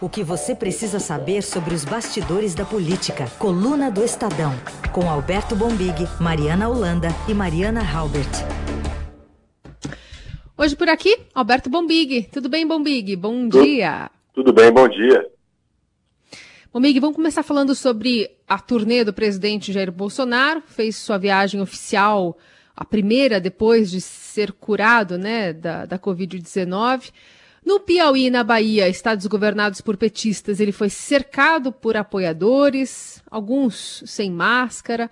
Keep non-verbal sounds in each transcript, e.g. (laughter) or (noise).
O que você precisa saber sobre os bastidores da política. Coluna do Estadão. Com Alberto Bombig, Mariana Holanda e Mariana Halbert. Hoje por aqui, Alberto Bombig. Tudo bem, Bombig? Bom dia. Tudo bem, bom dia. Bombig, vamos começar falando sobre a turnê do presidente Jair Bolsonaro. Fez sua viagem oficial, a primeira depois de ser curado né, da, da Covid-19. No Piauí e na Bahia, estados governados por petistas, ele foi cercado por apoiadores, alguns sem máscara.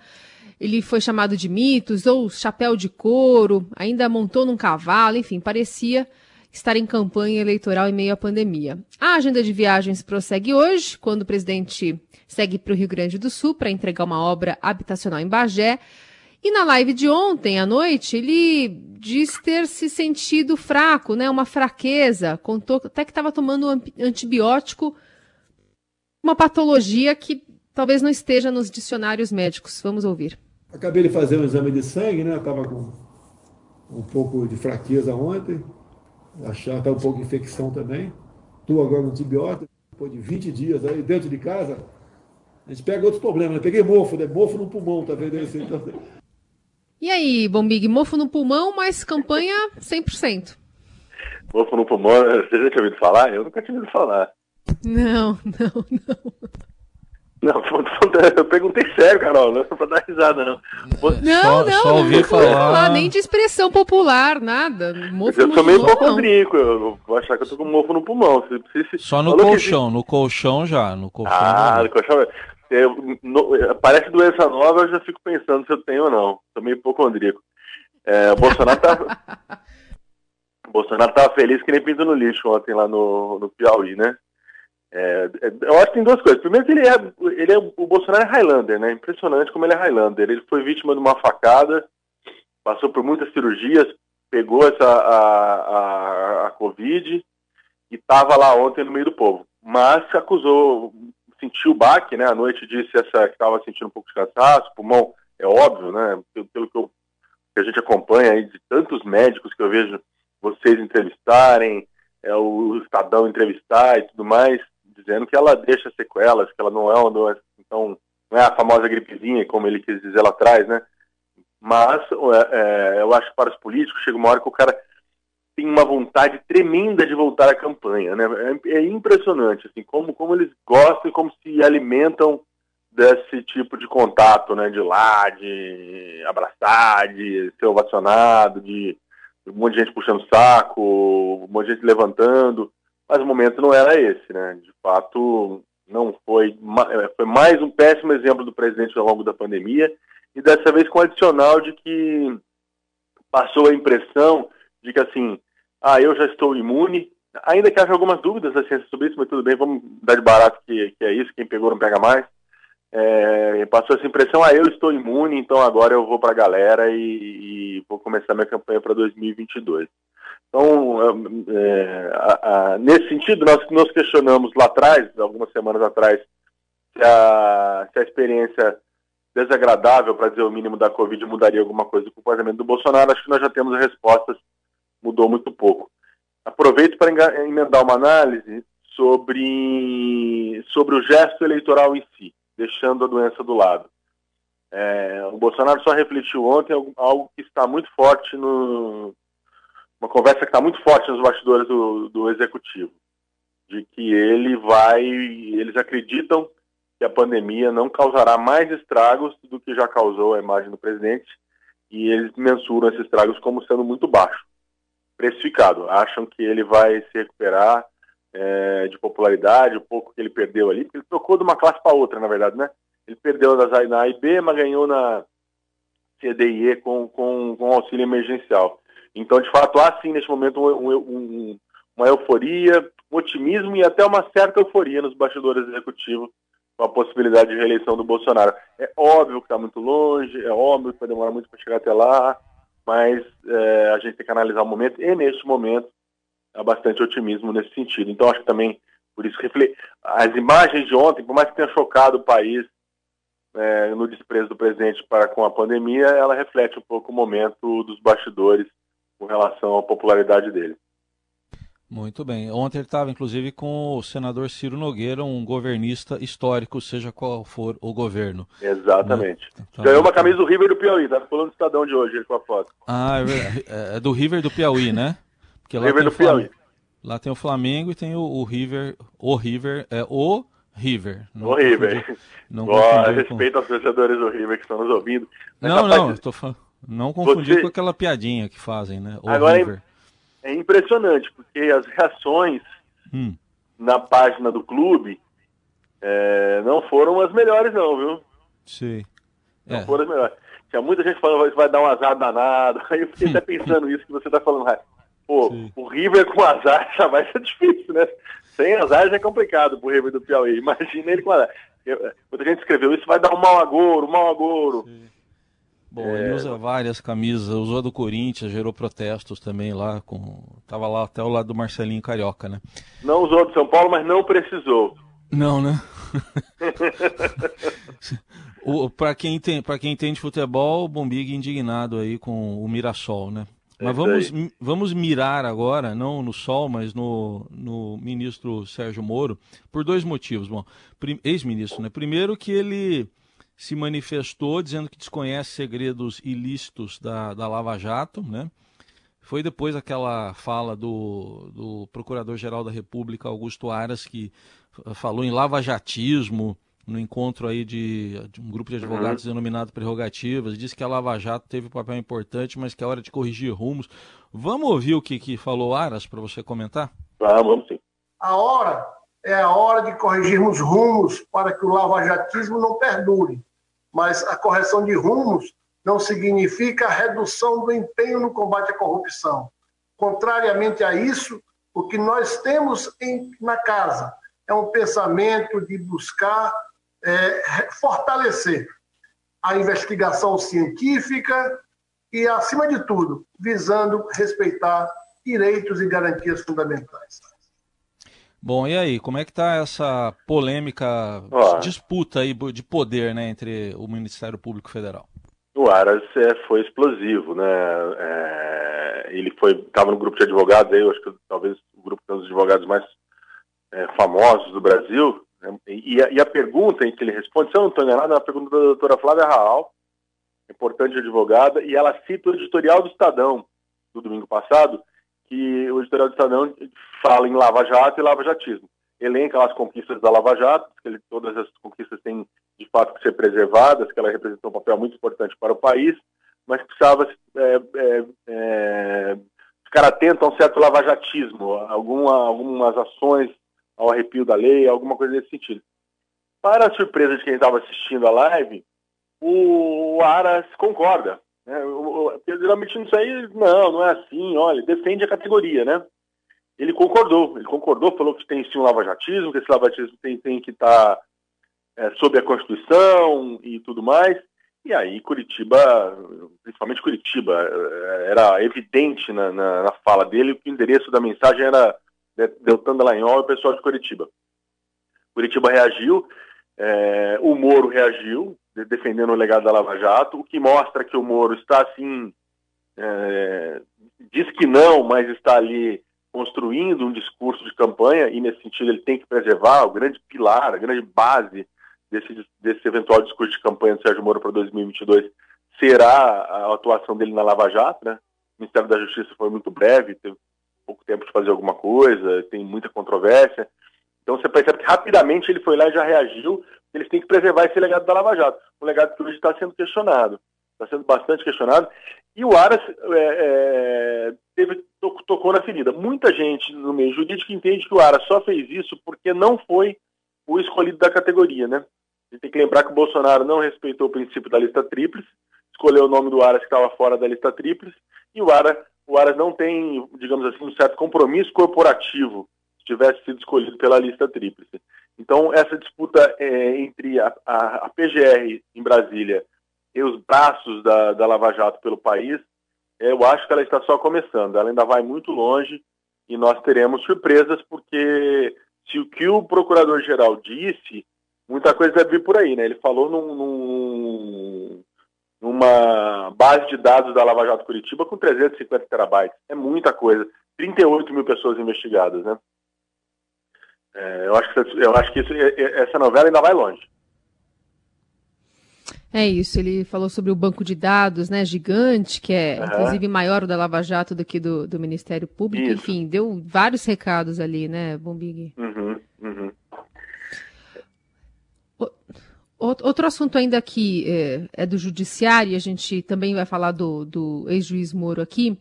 Ele foi chamado de mitos ou chapéu de couro, ainda montou num cavalo, enfim, parecia estar em campanha eleitoral em meio à pandemia. A agenda de viagens prossegue hoje, quando o presidente segue para o Rio Grande do Sul para entregar uma obra habitacional em Bagé. E na live de ontem à noite, ele diz ter se sentido fraco, né? Uma fraqueza. Contou até que estava tomando antibiótico, uma patologia que talvez não esteja nos dicionários médicos. Vamos ouvir. Acabei de fazer um exame de sangue, né? Estava com um pouco de fraqueza ontem. Achar que um pouco de infecção também. Estou agora no antibiótico, depois de 20 dias aí dentro de casa. A gente pega outros problemas, né? Peguei mofo, né? Mofo no pulmão, tá vendo? Então, e aí, Bombig, mofo no pulmão, mas campanha 100%. Mofo no pulmão, (laughs) você já tinha ouvido falar? Eu nunca tinha ouvido falar. Não, (laughs) não, não. Não, (laughs) eu perguntei sério, Carol, não é pra dar risada, não. Não, só, não, só ouvi falar. falar. Nem de expressão popular, nada. Mofo eu sou meio hipocondríaco, eu vou achar que eu tô com mofo no pulmão. Se, se, se, só no colchão, que... no colchão já, no colchão. Ah, no colchão. Eu, no, parece doença nova, eu já fico pensando se eu tenho ou não. Sou meio hipocondríaco. É, o Bolsonaro tá. (laughs) Bolsonaro tava feliz que nem pinto no lixo ontem lá no, no Piauí, né? É, é eu acho que tem duas coisas. Primeiro que ele é, ele é. O Bolsonaro é Highlander, né? Impressionante como ele é Highlander. Ele foi vítima de uma facada, passou por muitas cirurgias, pegou essa a, a, a Covid e estava lá ontem no meio do povo. Mas acusou sentiu o baque, né? À noite disse essa que estava sentindo um pouco de cansaço, pulmão, é óbvio, né? Pelo, pelo que, eu, que, a gente acompanha aí de tantos médicos que eu vejo vocês entrevistarem, é, o Estadão entrevistar e tudo mais, dizendo que ela deixa sequelas, que ela não é uma doença, então, não é a famosa gripezinha, como ele quis dizer lá atrás, né? Mas é, é, eu acho que para os políticos chega uma hora que o cara tem uma vontade tremenda de voltar à campanha, né? É, é, impressionante, assim, como, como eles gostam e como se alimentam desse tipo de contato, né? De lá, de abraçar, de ser ovacionado, de um monte de gente puxando saco, um monte de gente levantando, mas o momento não era esse, né? De fato, não foi, é, foi mais um péssimo exemplo do presidente ao longo da pandemia e dessa vez com o adicional de que passou a impressão de que assim ah, eu já estou imune, ainda que haja algumas dúvidas da ciência sobre isso, mas tudo bem, vamos dar de barato que, que é isso, quem pegou não pega mais. É, passou essa impressão, ah, eu estou imune, então agora eu vou para a galera e, vou começar minha campanha para 2022. Então, é, a, a, nesse sentido, nós nos questionamos lá atrás, algumas semanas atrás, se a, se a experiência desagradável, para dizer o mínimo, da Covid mudaria alguma coisa do comportamento do Bolsonaro. Acho que nós já temos as respostas mudou muito pouco. Aproveito para emendar uma análise sobre, sobre o gesto eleitoral em si, deixando a doença do lado. É, o Bolsonaro só refletiu ontem algo que está muito forte no. Uma conversa que está muito forte nos bastidores do, do executivo. De que ele vai. Eles acreditam que a pandemia não causará mais estragos do que já causou a imagem do presidente, e eles mensuram esses estragos como sendo muito baixos precificado. Acham que ele vai se recuperar é, de popularidade, o pouco que ele perdeu ali, porque ele trocou de uma classe para outra, na verdade, né? Ele perdeu na A e B, mas ganhou na CDIE com, com, com auxílio emergencial. Então, de fato, há sim neste momento um, um, uma euforia, um otimismo e até uma certa euforia nos bastidores executivos com a possibilidade de reeleição do Bolsonaro. É óbvio que está muito longe, é óbvio que vai demorar muito para chegar até lá, mas é, a gente tem que analisar o momento, e neste momento há bastante otimismo nesse sentido. Então, acho que também, por isso, as imagens de ontem, por mais que tenha chocado o país é, no desprezo do presidente para com a pandemia, ela reflete um pouco o momento dos bastidores com relação à popularidade dele. Muito bem. Ontem ele estava, inclusive, com o senador Ciro Nogueira, um governista histórico, seja qual for o governo. Exatamente. Né? Tá Ganhou uma camisa do River do Piauí, tá falando do Estadão de hoje, ele com a foto. Ah, é, é do River do Piauí, né? Porque lá River do Piauí. Lá tem o Flamengo e tem o, o River, o River, é o River. Não o River. Não oh, respeito com... aos torcedores do River que estão nos ouvindo. Não, não, eu tô falando. Não confundir você... com aquela piadinha que fazem, né? O Agora, River é impressionante, porque as reações hum. na página do clube é, não foram as melhores, não, viu? Sim. Não é. foram as melhores. Tinha muita gente falando que vai dar um azar danado. (laughs) Aí eu fiquei até pensando isso que você está falando, Raio. Pô, Sim. o River com azar (laughs) já vai ser difícil, né? Sem azar já é complicado pro River do Piauí. (laughs) Imagina ele com azar. Muita gente escreveu isso, vai dar um mau agouro, um mau agouro. Sim. Bom, é... ele usa várias camisas, usou a do Corinthians, gerou protestos também lá, com tava lá até o lado do Marcelinho Carioca, né? Não usou do São Paulo, mas não precisou. Não, né? (laughs) para quem tem, para quem entende futebol, o Bombig indignado aí com o Mirassol, né? Mas vamos, vamos mirar agora, não no Sol, mas no, no ministro Sérgio Moro, por dois motivos. Bom, ex-ministro, né? Primeiro que ele se manifestou dizendo que desconhece segredos ilícitos da, da Lava Jato, né? Foi depois aquela fala do, do Procurador-Geral da República, Augusto Aras, que falou em lavajatismo no encontro aí de, de um grupo de advogados uhum. denominado Prerrogativas, disse que a Lava Jato teve um papel importante, mas que é hora de corrigir rumos. Vamos ouvir o que, que falou Aras para você comentar? Ah, vamos sim. A hora é a hora de corrigirmos rumos para que o lavajatismo não perdure mas a correção de rumos não significa a redução do empenho no combate à corrupção. Contrariamente a isso, o que nós temos em, na casa é um pensamento de buscar é, fortalecer a investigação científica e, acima de tudo, visando respeitar direitos e garantias fundamentais. Bom, e aí, como é que está essa polêmica, disputa aí de poder né, entre o Ministério Público Federal? O Aras é, foi explosivo, né? É, ele foi estava no grupo de advogados, aí, eu acho que talvez o grupo dos advogados mais é, famosos do Brasil. Né? E, a, e, a, pergunta em que ele responde, se eu não estou enganado, é uma pergunta da doutora Flávia Raal, importante advogada, e ela cita o editorial do Estadão do domingo passado, que o editorial do Estadão fala em Lava Jato e Lava Jatismo. Elenca as conquistas da Lava Jato, que ele, todas as conquistas têm de fato que ser preservadas, que ela representa um papel muito importante para o país, mas precisava é, é, é, ficar atento a um certo lavajatismo, alguma, algumas ações ao arrepio da lei, alguma coisa nesse sentido. Para a surpresa de quem estava assistindo a live, o Aras concorda. Né? geralmente isso aí, não, não é assim, olha, defende a categoria, né? Ele concordou, ele concordou, falou que tem sim um lavajatismo, que esse lavajatismo tem, tem que estar tá, é, sob a Constituição e tudo mais. E aí Curitiba, principalmente Curitiba, é, era evidente na, na, na fala dele que o endereço da mensagem era Deltan Dallagnol e o pessoal de Curitiba. Curitiba reagiu, é, o Moro reagiu, defendendo o legado da Lava Jato, o que mostra que o Moro está assim, é, diz que não, mas está ali construindo um discurso de campanha e nesse sentido ele tem que preservar o grande pilar, a grande base desse, desse eventual discurso de campanha do Sérgio Moro para 2022 será a atuação dele na Lava Jato, né? O Ministério da Justiça foi muito breve, teve pouco tempo de fazer alguma coisa, tem muita controvérsia. Então você percebe que rapidamente ele foi lá e já reagiu. Eles têm que preservar esse legado da Lava Jato, um legado que hoje está sendo questionado, está sendo bastante questionado. E o Aras é, é, teve, tocou na ferida. Muita gente no meio jurídico entende que o Aras só fez isso porque não foi o escolhido da categoria, né? A gente tem que lembrar que o Bolsonaro não respeitou o princípio da lista tríplice, escolheu o nome do Aras que estava fora da lista tríplice, e o Aras, o Aras não tem, digamos assim, um certo compromisso corporativo tivesse sido escolhido pela lista tríplice. Então, essa disputa é, entre a, a, a, PGR em Brasília e os braços da, da Lava Jato pelo país, é, eu acho que ela está só começando. Ela ainda vai muito longe e nós teremos surpresas, porque se o que o procurador-geral disse, muita coisa deve vir por aí, né? Ele falou num, num, numa base de dados da Lava Jato Curitiba com 350 terabytes. É muita coisa. 38 mil pessoas investigadas, né? É, eu, acho que, eu acho que isso, essa novela ainda vai longe. É isso, ele falou sobre o banco de dados, né, gigante, que é uhum. inclusive maior o da Lava Jato do que do, do Ministério Público, isso. enfim, deu vários recados ali, né, Bombig? Uhum, uhum. Outro assunto ainda que é, é, do judiciário, e a gente também vai falar do, do ex-juiz Moro aqui,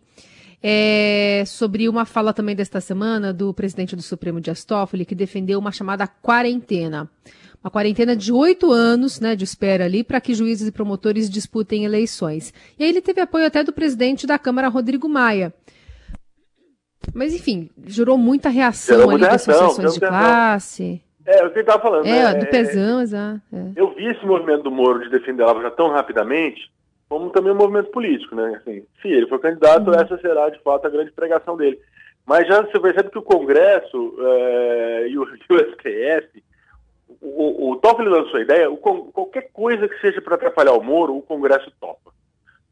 é sobre uma fala também desta semana do presidente do Supremo Dias Toffoli, que defendeu uma chamada quarentena. Uma quarentena de oito anos né, de espera ali para que juízes e promotores disputem eleições. E aí ele teve apoio até do presidente da Câmara, Rodrigo Maia. Mas, enfim, gerou muita reação gerou ali das associações de classe. É, o que ele estava falando. É, né? do pesão, exato. É. Eu vi esse movimento do Moro de defender a Lava já tão rapidamente, como também um movimento político, né? Assim, se ele for candidato, uhum. essa será, de fato, a grande pregação dele. Mas já você percebe que o Congresso é, e, o, (laughs) e, o, STF, o, o Toffoli lançou a ideia, o, qualquer coisa que seja para atrapalhar o Moro, o Congresso topa.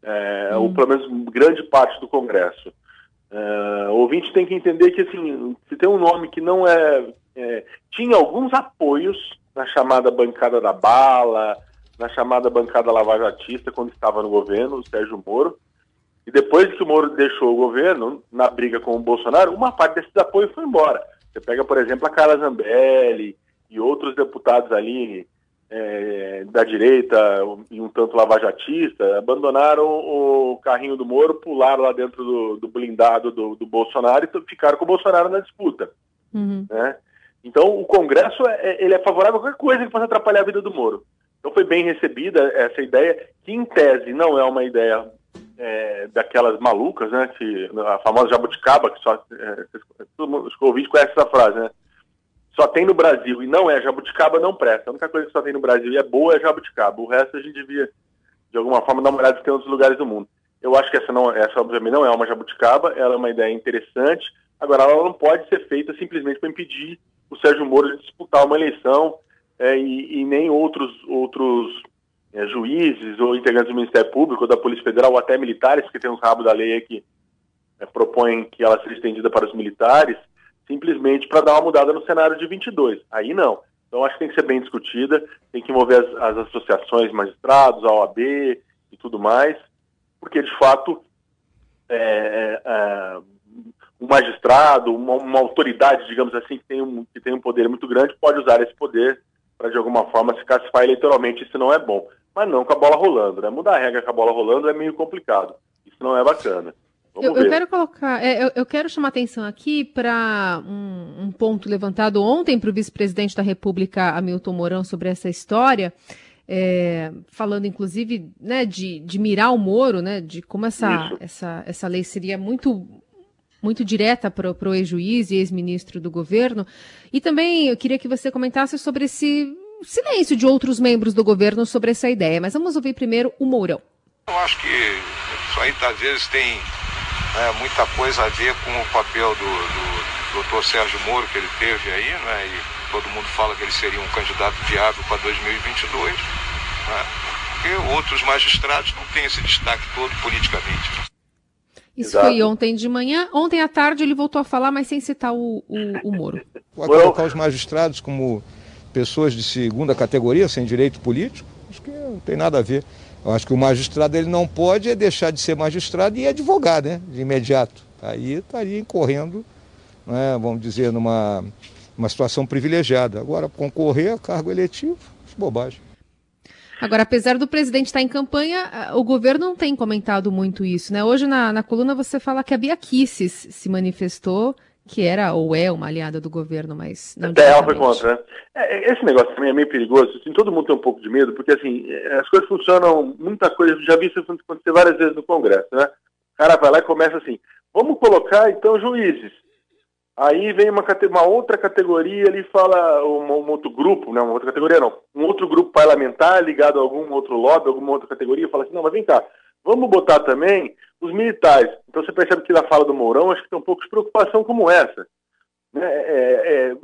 É, uhum. Ou pelo menos grande parte do Congresso. É, o ouvinte tem que entender que, assim, se tem um nome que não é é, tinha alguns apoios na chamada bancada da bala, na chamada bancada lavajatista, quando estava no governo, o Sérgio Moro. E depois que o Moro deixou o governo, na briga com o Bolsonaro, uma parte desses apoios foi embora. Você pega, por exemplo, a Carla Zambelli e outros deputados ali é, da direita e um tanto lavajatista, abandonaram o carrinho do Moro, pularam lá dentro do, do blindado do, do, Bolsonaro e ficaram com o Bolsonaro na disputa. Uhum. Né? Então, o Congresso é, é, ele é favorável a qualquer coisa que possa atrapalhar a vida do Moro. Então, foi bem recebida essa ideia, que em tese não é uma ideia é, daquelas malucas, né? Que, a famosa jabuticaba, que só. É, todo os essa frase, né? Só tem no Brasil e não é jabuticaba, não presta. A única coisa que só tem no Brasil e é boa é jabuticaba. O resto a gente devia, de alguma forma, dar uma olhada tem outros lugares do mundo. Eu acho que essa, não, essa obviamente, não é uma jabuticaba, ela é uma ideia interessante. Agora, ela não pode ser feita simplesmente para impedir o Sérgio Moro de disputar uma eleição é, e, e, nem outros, outros é, juízes ou integrantes do Ministério Público, ou da Polícia Federal, ou até militares, que tem uns rabos da lei que é, propõem que ela seja estendida para os militares, simplesmente para dar uma mudada no cenário de 22. Aí não. Então acho que tem que ser bem discutida, tem que envolver as, as associações, magistrados, a OAB e tudo mais, porque de fato é, é, um magistrado, uma, uma, autoridade, digamos assim, que tem, um, que tem um poder muito grande, pode usar esse poder para, de alguma forma, se classificar eleitoralmente. Isso não é bom. Mas não com a bola rolando, né? Mudar a regra com a bola rolando é meio complicado. Isso não é bacana. Eu, eu, quero colocar, é, eu, eu, quero chamar atenção aqui para um, um, ponto levantado ontem para o vice-presidente da República, Hamilton Mourão, sobre essa história, é, falando inclusive né, de, de mirar o Moro, né, de como essa, essa, essa lei seria muito muito direta para o ex-juiz e ex-ministro do governo. E também eu queria que você comentasse sobre esse silêncio de outros membros do governo sobre essa ideia. Mas vamos ouvir primeiro o Mourão. Eu acho que isso aí às vezes tem né, muita coisa a ver com o papel do, do doutor Sérgio Moro que ele teve aí, né, e todo mundo fala que ele seria um candidato viável para 2022, né, porque outros magistrados não têm esse destaque todo politicamente. Isso Exato. foi ontem de manhã. Ontem à tarde ele voltou a falar, mas sem citar o, o, o Moro. A colocar os magistrados como pessoas de segunda categoria, sem direito político, acho que não tem nada a ver. Eu acho que o magistrado ele não pode é deixar de ser magistrado e advogado, né? De imediato. Aí estaria incorrendo, né, vamos dizer, numa uma situação privilegiada. Agora, concorrer a cargo eletivo, bobagem. Agora, apesar do presidente estar em campanha, o governo não tem comentado muito isso, né? Hoje na, na coluna você fala que a Bia Kicis se manifestou, que era ou é uma aliada do governo, mas não Até ela foi contra, né? É, é, esse negócio também é meio perigoso, assim, todo mundo tem um pouco de medo, porque assim, é, as coisas funcionam, muita coisa, já vi isso acontecer várias vezes no Congresso, né? O cara vai lá e começa assim, vamos colocar então juízes. Aí vem uma, uma outra categoria, ele fala, um, um, outro grupo, não, uma outra categoria não, um outro grupo parlamentar ligado a algum outro lobby, alguma outra categoria, fala assim, não, mas vem cá, vamos botar também os militares. Então você percebe que na fala do Mourão, acho que tem um pouco de preocupação como essa. Né? É, é,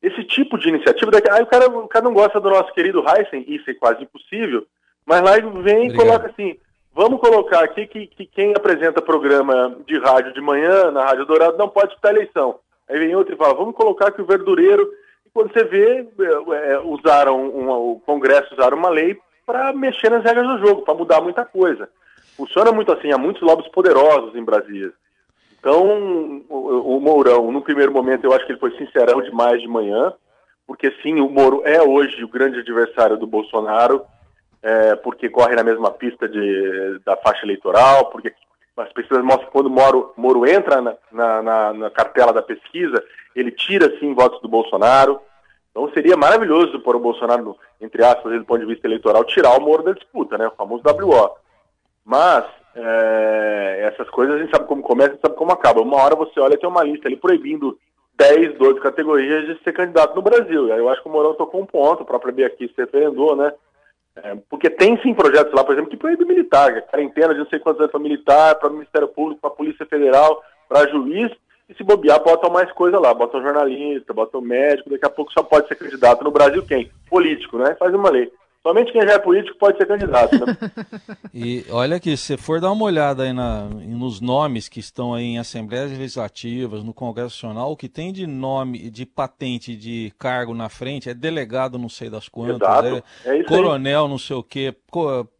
esse tipo de iniciativa, daqui, aí o cara, o cara não gosta do nosso querido Heisen, isso é quase impossível, mas lá vem e coloca assim, vamos colocar aqui que, que, quem apresenta programa de rádio de manhã, na Rádio Dourado, não pode disputar eleição. Aí vem outro e fala, vamos colocar que o verdureiro, e quando você vê, é, é usaram, uma, o Congresso usaram uma lei para mexer nas regras do jogo, para mudar muita coisa. Funciona muito assim, há muitos lobbies poderosos em Brasília. Então, o, o Mourão, no primeiro momento, eu acho que ele foi sincerão demais de manhã, porque sim, o Moro é hoje o grande adversário do Bolsonaro, é, porque corre na mesma pista de, da faixa eleitoral, porque as pesquisas mostram que quando o Moro, Moro entra na, na, na, cartela da pesquisa, ele tira sim votos do Bolsonaro. Então seria maravilhoso para o Bolsonaro, entre aspas, do ponto de vista eleitoral, tirar o Moro da disputa, né? O famoso WO. Mas é, essas coisas a gente sabe como começa e sabe como acaba. Uma hora você olha tem uma lista ali proibindo 10, 12 categorias de ser candidato no Brasil. Eu acho que o Mourão tocou um ponto, a própria Bia aqui se referendou, né? É, porque tem sim projetos lá, por exemplo, que proíbe militar, quarentena de não sei quantos anos para militar, para o Ministério Público, para a Polícia Federal, para juiz, e se bobear, botam mais coisa lá, botam jornalista, botam médico, daqui a pouco só pode ser candidato no Brasil quem? Político, né? Faz uma lei. Somente quem já é político pode ser candidato. Né? (laughs) e olha aqui, se você for dar uma olhada aí na, nos nomes que estão aí em assembleias legislativas, no Congresso Nacional, o que tem de nome, de patente de cargo na frente é delegado não sei das quantas, Exato. é, é coronel aí. não sei o que,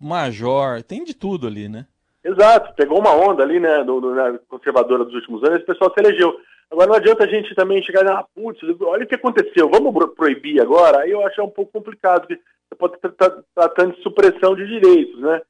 major, tem de tudo ali, né? Exato, pegou uma onda ali, né, do, do né, conservadora dos últimos anos, esse pessoal se elegeu. Agora não adianta a gente também chegar e ah, putz, olha o que aconteceu, vamos proibir agora? Aí eu acho um pouco complicado, porque pode estar tratando de supressão de direitos, né?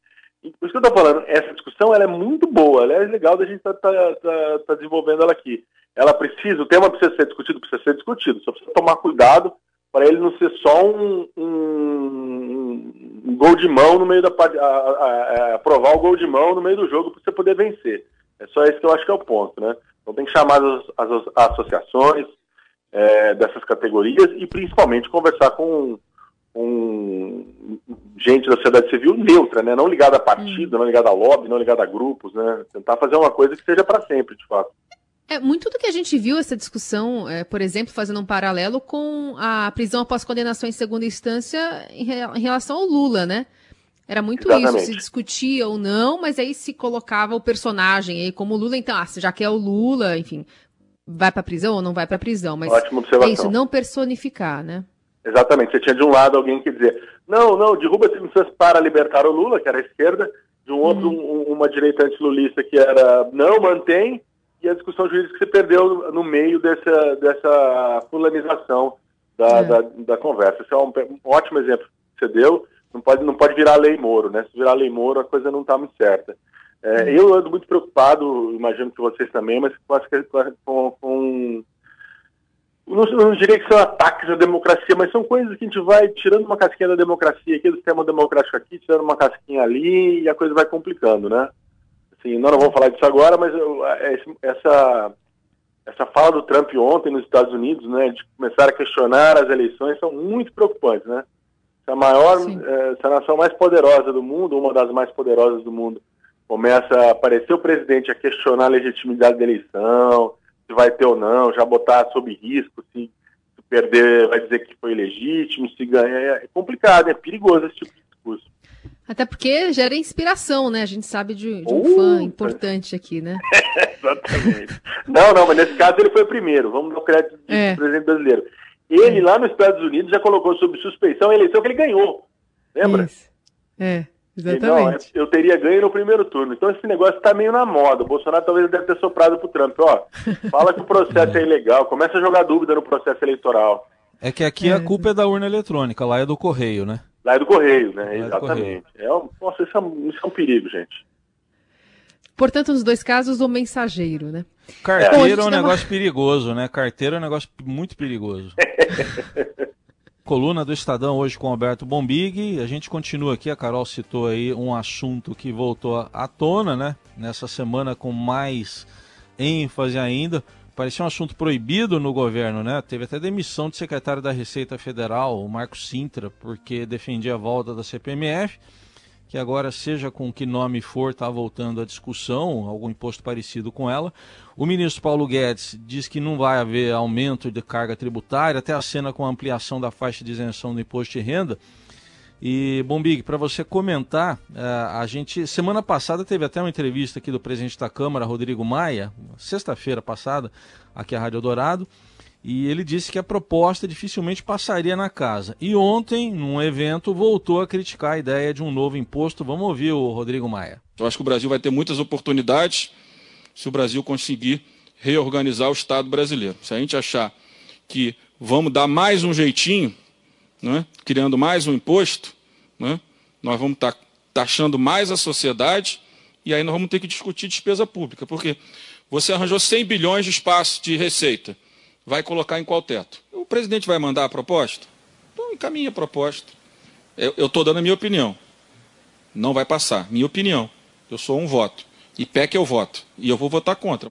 Por isso que eu estou falando, essa discussão ela é muito boa, ela é legal da gente estar tá, tá, tá, tá, desenvolvendo ela aqui. Ela precisa, o tema precisa ser discutido, precisa ser discutido, só precisa tomar cuidado para ele não ser só um, um, um gol de mão no meio da. A, a, a, o gol de mão no meio do jogo para você poder vencer. É só isso que eu acho que é o ponto, né? Então tem que chamar as, as, as associações é, dessas categorias e principalmente conversar com com gente da sociedade civil neutra, né? não ligada a partido, hum. não ligada a lobby, não ligada a grupos, né? tentar fazer uma coisa que seja para sempre, de fato. É, muito do que a gente viu essa discussão, é, por exemplo, fazendo um paralelo com a prisão após condenação em segunda instância em, re, em relação ao Lula, né? Era muito Exatamente. isso, se discutia ou não, mas aí se colocava o personagem aí como Lula, então, ah, já que é o Lula, enfim, vai para prisão ou não vai para prisão, mas Ótima observação. é isso, não personificar, né? Exatamente. Você tinha de um lado alguém que dizia, não, não, derruba as instâncias para libertar o Lula, que era a esquerda, de um outro, uhum. um, uma direita antilulista que era, não, mantém, e a discussão jurídica se perdeu no meio dessa, dessa fulanização da, é. da, da, conversa. Esse é um, um, ótimo exemplo que você deu. Não pode, não pode virar lei Moro, né? Se virar lei Moro, a coisa não está muito certa. É, uhum. Eu ando muito preocupado, imagino que vocês também, mas com, com, com não, não diria que são ataques à democracia, mas são coisas que a gente vai tirando uma casquinha da democracia aqui, do sistema democrático aqui, tirando uma casquinha ali, e a coisa vai complicando, né? Assim, nós não vamos falar disso agora, mas eu, essa, essa fala do Trump ontem nos Estados Unidos, né, de começar a questionar as eleições, são muito preocupantes, né? Se a maior, eh, se a nação mais poderosa do mundo, uma das mais poderosas do mundo, começa a aparecer o presidente a questionar a legitimidade da eleição, se vai ter ou não, já botar sob risco, se, se perder vai dizer que foi legítimo, se ganhar. É complicado, é perigoso esse tipo de discurso. Até porque gera inspiração, né? A gente sabe de, de um uh, fã importante aqui, né? (laughs) Exatamente. não, não, mas nesse caso ele foi o primeiro. Vamos dar o crédito do é. presidente brasileiro. Ele, é. lá nos Estados Unidos, já colocou sob suspeição a eleição que ele ganhou. Lembra? Isso. É. Exatamente. Não, eu teria ganho no primeiro turno. Então esse negócio está meio na moda. O Bolsonaro talvez deve ter soprado para o Trump. Ó, (laughs) fala que o processo é ilegal, começa a jogar dúvida no processo eleitoral. É que aqui é. a culpa é da urna eletrônica, lá é do correio, né? Lá é do correio, né? Lá Exatamente. É, um, nossa, isso é, um, isso é um perigo, gente. Portanto, nos dois casos, o mensageiro, né? Carteira é, um negócio uma... perigoso, né? Carteira é um negócio muito perigoso. (laughs) coluna do Estadão hoje com Alberto Bombig. A gente continua aqui, a Carol citou aí um assunto que voltou à tona, né? Nessa semana com mais ênfase ainda. Parecia um assunto proibido no governo, né? Teve até demissão do secretário da Receita Federal, o Marco Sintra, porque defendia a volta da CPMF que agora, seja com que nome for, está voltando à discussão, algum imposto parecido com ela. O ministro Paulo Guedes diz que não vai haver aumento de carga tributária, até a cena com a ampliação da faixa de isenção do imposto de renda. E, Bombig, para você comentar, é, a gente, semana passada teve até uma entrevista aqui do presidente da Câmara, Rodrigo Maia, sexta-feira passada, aqui à Rádio Dourado, e ele disse que a proposta dificilmente passaria na casa. E ontem, num evento, voltou a criticar a ideia de um novo imposto. Vamos ouvir o Rodrigo Maia. Eu acho que o Brasil vai ter muitas oportunidades se o Brasil conseguir reorganizar o Estado brasileiro. Se a gente achar que vamos dar mais um jeitinho, né, criando mais um imposto, né, nós vamos estar tá taxando mais a sociedade e aí nós vamos ter que discutir despesa pública. Porque você arranjou 100 bilhões de espaço de receita vai colocar em qual teto? O presidente vai mandar a proposta? Então encaminha a proposta. Eu estou dando a minha opinião. Não vai passar. Minha opinião. Eu sou um voto. E PEC eu voto. E eu vou votar contra.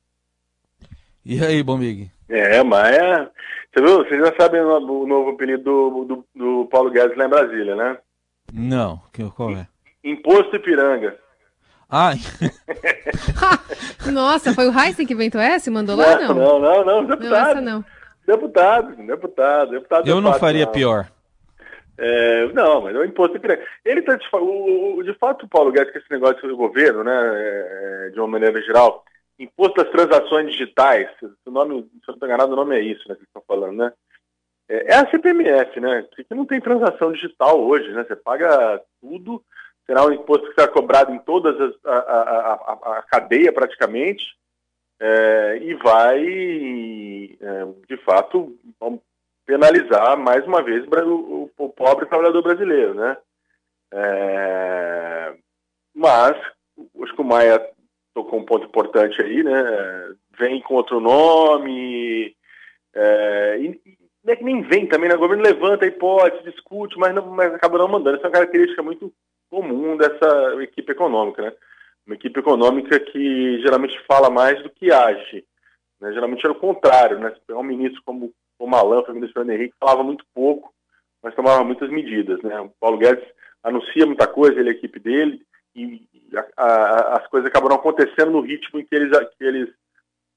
E aí, Bombig? É, mas é... Você viu? Vocês já sabem o novo apelido do, do, do Paulo Guedes lá em Brasília, né? Não. Qual é? Imposto Ipiranga. Ah. (laughs) Nossa, foi o Heisen que inventou essa e mandou lá, não? Não, não, não, deputado. Não, não. Deputado, deputado, deputado. Eu não faria não. pior. É, não, mas é o imposto que ele tá de, o, de fato o Paulo Guedes com esse negócio do governo, né, é, de uma maneira geral, imposto das transações digitais, o nome, se eu não estou enganado, o nome é isso, né, que estão falando, né? É, é a CPMF, né? Que não tem transação digital hoje, né? Você paga tudo será um imposto que será cobrado em toda a, a, a, a, cadeia praticamente é, e vai, é, de fato, penalizar mais uma vez o, o pobre trabalhador brasileiro, né? É, mas acho que o Maia tocou um ponto importante aí, né? Vem com outro nome é, e, não é que nem vem também, né? O governo levanta a hipótese, discute, mas, não, mas acaba não mandando. Essa é uma característica muito comum dessa equipe econômica, né? Uma equipe econômica que geralmente fala mais do que age. Né? Geralmente era o contrário, né? Um ministro como o Malan, o ministro Fernando Henrique, falava muito pouco, mas tomava muitas medidas, né? O Paulo Guedes anuncia muita coisa, ele a equipe dele, e a, a, as coisas acabaram acontecendo no ritmo em que eles, que eles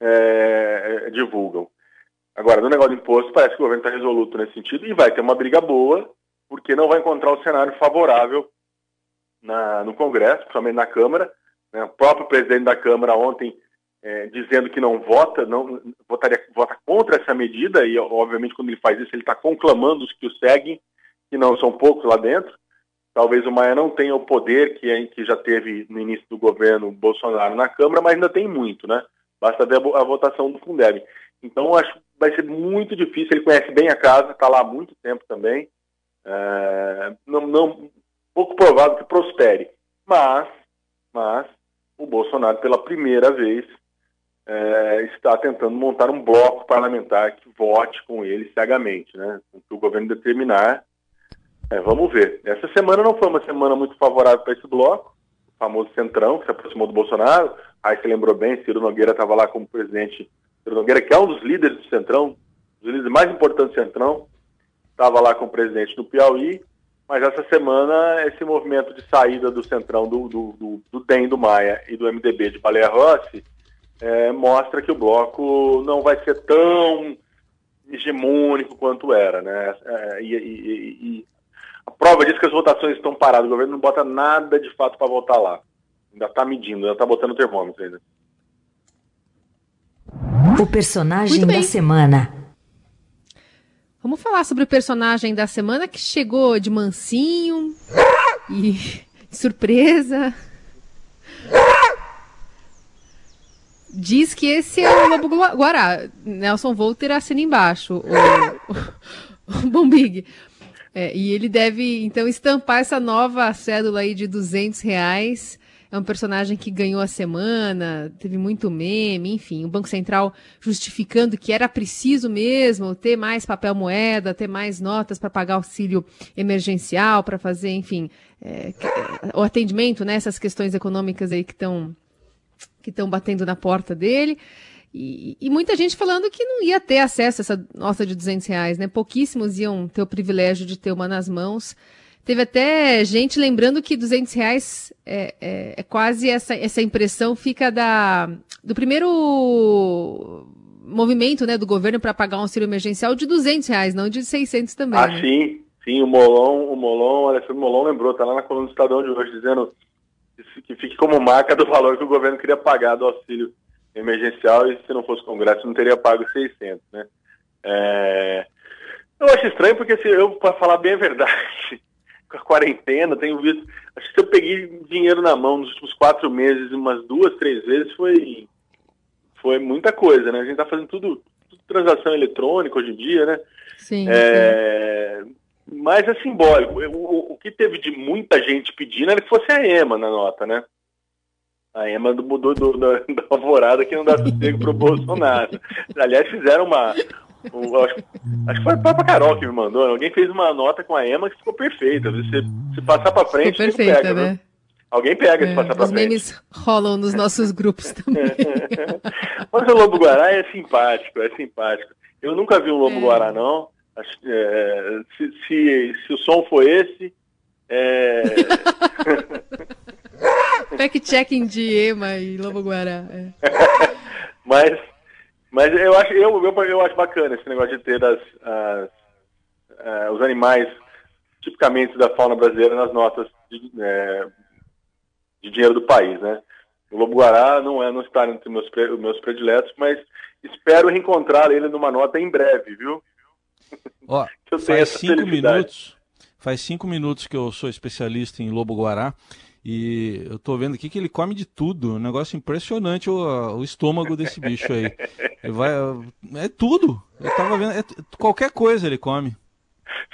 é, divulgam. Agora, no negócio do imposto, parece que o governo está resoluto nesse sentido e vai ter uma briga boa, porque não vai encontrar o cenário favorável na, no Congresso, principalmente na Câmara. Né? O próprio presidente da Câmara ontem é, dizendo que não vota, não votaria, vota contra essa medida, e obviamente quando ele faz isso, ele está conclamando os que o seguem, que não são poucos lá dentro. Talvez o Maia não tenha o poder que, que já teve no início do governo Bolsonaro na Câmara, mas ainda tem muito, né? Basta ver a, a votação do Fundeb. Então, acho que vai ser muito difícil. Ele conhece bem a casa, está lá há muito tempo também. É, não, não, pouco provável que prospere. Mas, mas o Bolsonaro, pela primeira vez, é, está tentando montar um bloco parlamentar que vote com ele cegamente, né? O que o governo determinar. É, vamos ver. Essa semana não foi uma semana muito favorável para esse bloco, o famoso Centrão, que se aproximou do Bolsonaro. Aí você lembrou bem, Ciro Nogueira estava lá como presidente. Ciro Nogueira, que é um dos líderes do Centrão, um dos líderes mais importantes do Centrão, estava lá como presidente do Piauí. Mas essa semana, esse movimento de saída do centrão do, do, do, do DEM do Maia e do MDB de Baleia Rossi é, mostra que o bloco não vai ser tão hegemônico quanto era. Né? É, e, e, e, a prova disso é que as votações estão paradas. O governo não bota nada de fato para votar lá. Ainda está medindo, ainda está botando o termômetro ainda. O personagem da semana. Vamos falar sobre o personagem da semana que chegou de mansinho e surpresa. Diz que esse é o Lobo Guará. Nelson Volter assina embaixo o, o, o Bombig. É, e ele deve, então, estampar essa nova cédula aí de 200 reais é um personagem que ganhou a semana, teve muito meme, enfim, o Banco Central justificando que era preciso mesmo ter mais papel moeda, ter mais notas para pagar auxílio emergencial, para fazer, enfim, é, o atendimento nessas né, questões econômicas aí que estão que estão batendo na porta dele. E, e, muita gente falando que não ia ter acesso a essa nota de 200 reais, né? Pouquíssimos iam ter o privilégio de ter uma nas mãos. Teve até gente lembrando que 200 reais é, é, é quase essa, essa impressão fica da, do primeiro movimento né, do governo para pagar um auxílio emergencial de 200 reais, não de 600 também. Ah, né? sim. Sim, o Molon, o Molon, o Alexandre Molon lembrou, tá lá na coluna do Estadão de hoje, dizendo que fique como marca do valor que o governo queria pagar do auxílio emergencial e se não fosse Congresso não teria pago 600, né? É... Eu acho estranho porque se eu, para falar bem a verdade, com a quarentena, tenho visto, acho que se eu peguei dinheiro na mão nos últimos quatro meses, umas duas, três vezes, foi, foi muita coisa, né? A gente tá fazendo tudo, tudo transação eletrônica hoje em dia, né? Sim, é... sim. Mas é simbólico. O, o, que teve de muita gente pedindo era que fosse a EMA na nota, né? A EMA mudou do, da, (laughs) da alvorada que não dá sossego pro Bolsonaro. Aliás, fizeram uma. Acho, acho, que foi a própria Carol que me mandou. Né? Alguém fez uma nota com a EMA que ficou perfeita. Se, se passar para frente, ficou perfeita, pega, né? Alguém pega é, se passar para frente. Os memes rolam nos nossos grupos (laughs) também. Mas o Lobo Guará é simpático, é simpático. Eu nunca vi um Lobo é. Guará, não. É, se, se, se, o som for esse. É... (laughs) Fact-checking de Ema e Lobo Guará. É. (laughs) mas, mas eu acho, eu, eu, eu, acho bacana esse negócio de ter as, as, uh, os animais tipicamente da fauna brasileira nas notas de, é, de dinheiro do país, né? O lobo guará não é não está entre meus meus prediletos, mas espero reencontrar ele numa nota em breve, viu? Ó, (laughs) faz cinco minutos, faz cinco minutos que eu sou especialista em lobo guará e eu tô vendo aqui que ele come de tudo, um negócio impressionante o, o estômago desse bicho aí. Ele vai, é tudo. Eu tava vendo, é, qualquer coisa ele come.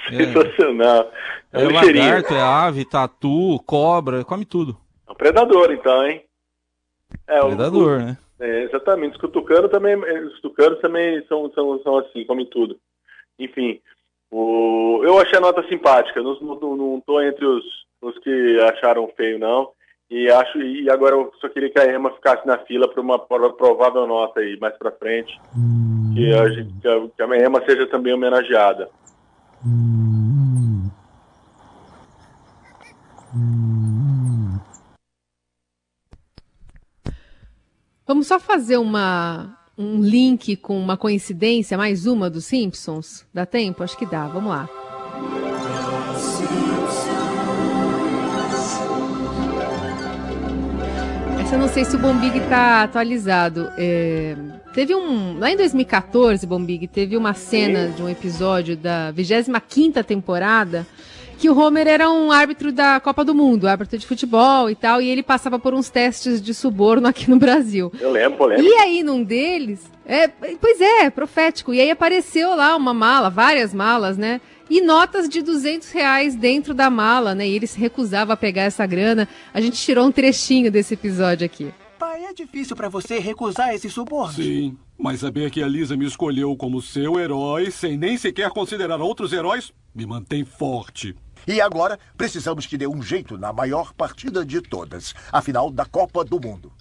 Sensacional. É, é lagarto, é ave, tatu, cobra, come tudo. É um predador então, hein? É, predador, o, né? É, exatamente. Os tucanos também, os tucanos também são, são, são assim, comem tudo. Enfim, o, eu achei a nota simpática, não, não, não entre os, os que acharam feio, não. E acho e agora eu só queria que a Emma ficasse na fila para uma provável nota aí mais para frente, que a, gente, que a, que a Emma seja também homenageada. Vamos só fazer uma um link com uma coincidência, mais uma dos Simpsons? Dá tempo? Acho que dá. Vamos lá. Essa eu não sei se o Bombig está atualizado. É, teve um. Lá em 2014, Bombig, teve uma cena de um episódio da 25 temporada que o Homer era um árbitro da Copa do Mundo, árbitro de futebol e tal, e ele passava por uns testes de suborno aqui no Brasil. Eu lembro, eu lembro. E aí, num deles, é, pois é, profético, e aí apareceu lá uma mala, várias malas, né? E notas de 200 reais dentro da mala, né? E ele se recusava a pegar essa grana. A gente tirou um trechinho desse episódio aqui. Pai, é difícil para você recusar esse suborno. Sim, mas saber que a Lisa me escolheu como seu herói, sem nem sequer considerar outros heróis, me mantém forte. E agora precisamos que dê um jeito na maior partida de todas, a final da Copa do Mundo.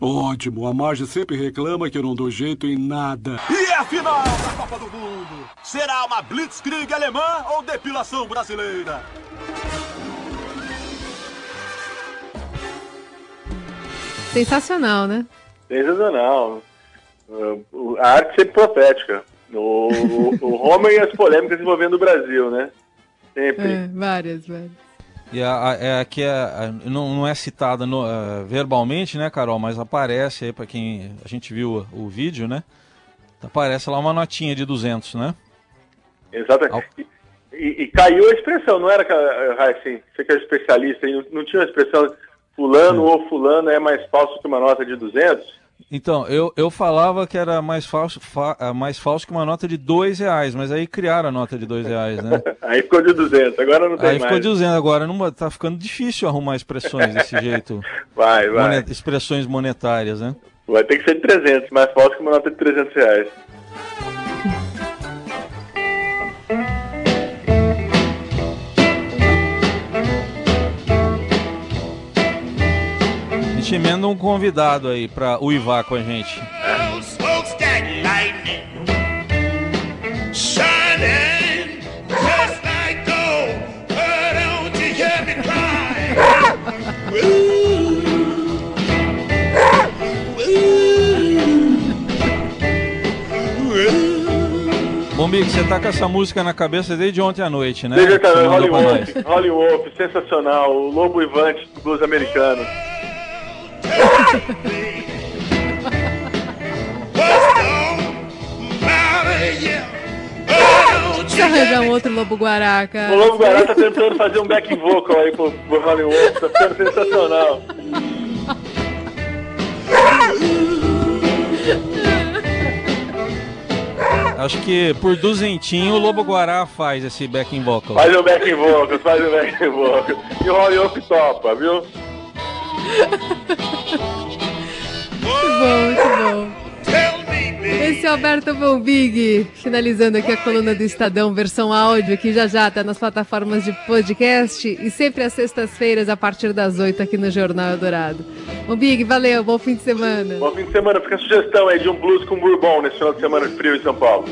Ótimo, a Marge sempre reclama que eu não dou jeito em nada. E final da Copa do Mundo? Será uma Blitzkrieg alemã ou depilação brasileira? Sensacional, né? Sensacional. A arte sempre profética. O, o Homer e as polêmicas envolvendo o Brasil, né? Sempre. É, várias, várias. E a, a, é, aqui é, a, não, não é citada no, uh, verbalmente, né, Carol? Mas aparece aí para quem a gente viu o, o, vídeo, né? Aparece lá uma notinha de 200, né? Exatamente. E, e, e, caiu a expressão, não era, assim, você que é especialista, não, não tinha a expressão fulano ou fulano é mais falso que uma nota de 200? Então, eu, eu falava que era mais falso, fa, é, mais falso que uma nota de dois reais, mas aí criaram a nota de dois reais, né? (laughs) aí ficou de 200, agora não tem aí mais. Aí ficou de 200, agora não, tá ficando difícil arrumar expressões desse (laughs) jeito. vai, vai. Monet, expressões monetárias, né? Vai ter que ser de 300, mais falso que uma nota de 300 reais. gente emenda um convidado aí pra uivar com a gente. Bombig, Bombig, você tá com essa música na cabeça desde ontem à noite, né? Desde ontem à noite, Hollywood, Hollywood, sensacional, o Lobo Ivante do blues americano. Deixa eu arranjar um outro Lobo Guará, cara. O Lobo Guará tá tentando fazer um back vocal aí pro, pro Hollywood, tá sendo sensacional. Acho que por duzentinho o Lobo Guará faz esse backing vocal. Faz o backing vocal, faz o backing vocal. E o Hollywood topa, viu? Muito bom, muito bom. Esse é o Alberto Bombig, finalizando aqui a coluna do Estadão, versão áudio, que já já está nas plataformas de podcast e sempre às sextas-feiras, a partir das oito aqui no Jornal Eldorado. Bombig, valeu, bom fim de semana. Bom fim de semana, fica a sugestão aí de um blues com bourbon nesse final de semana frio em São Paulo.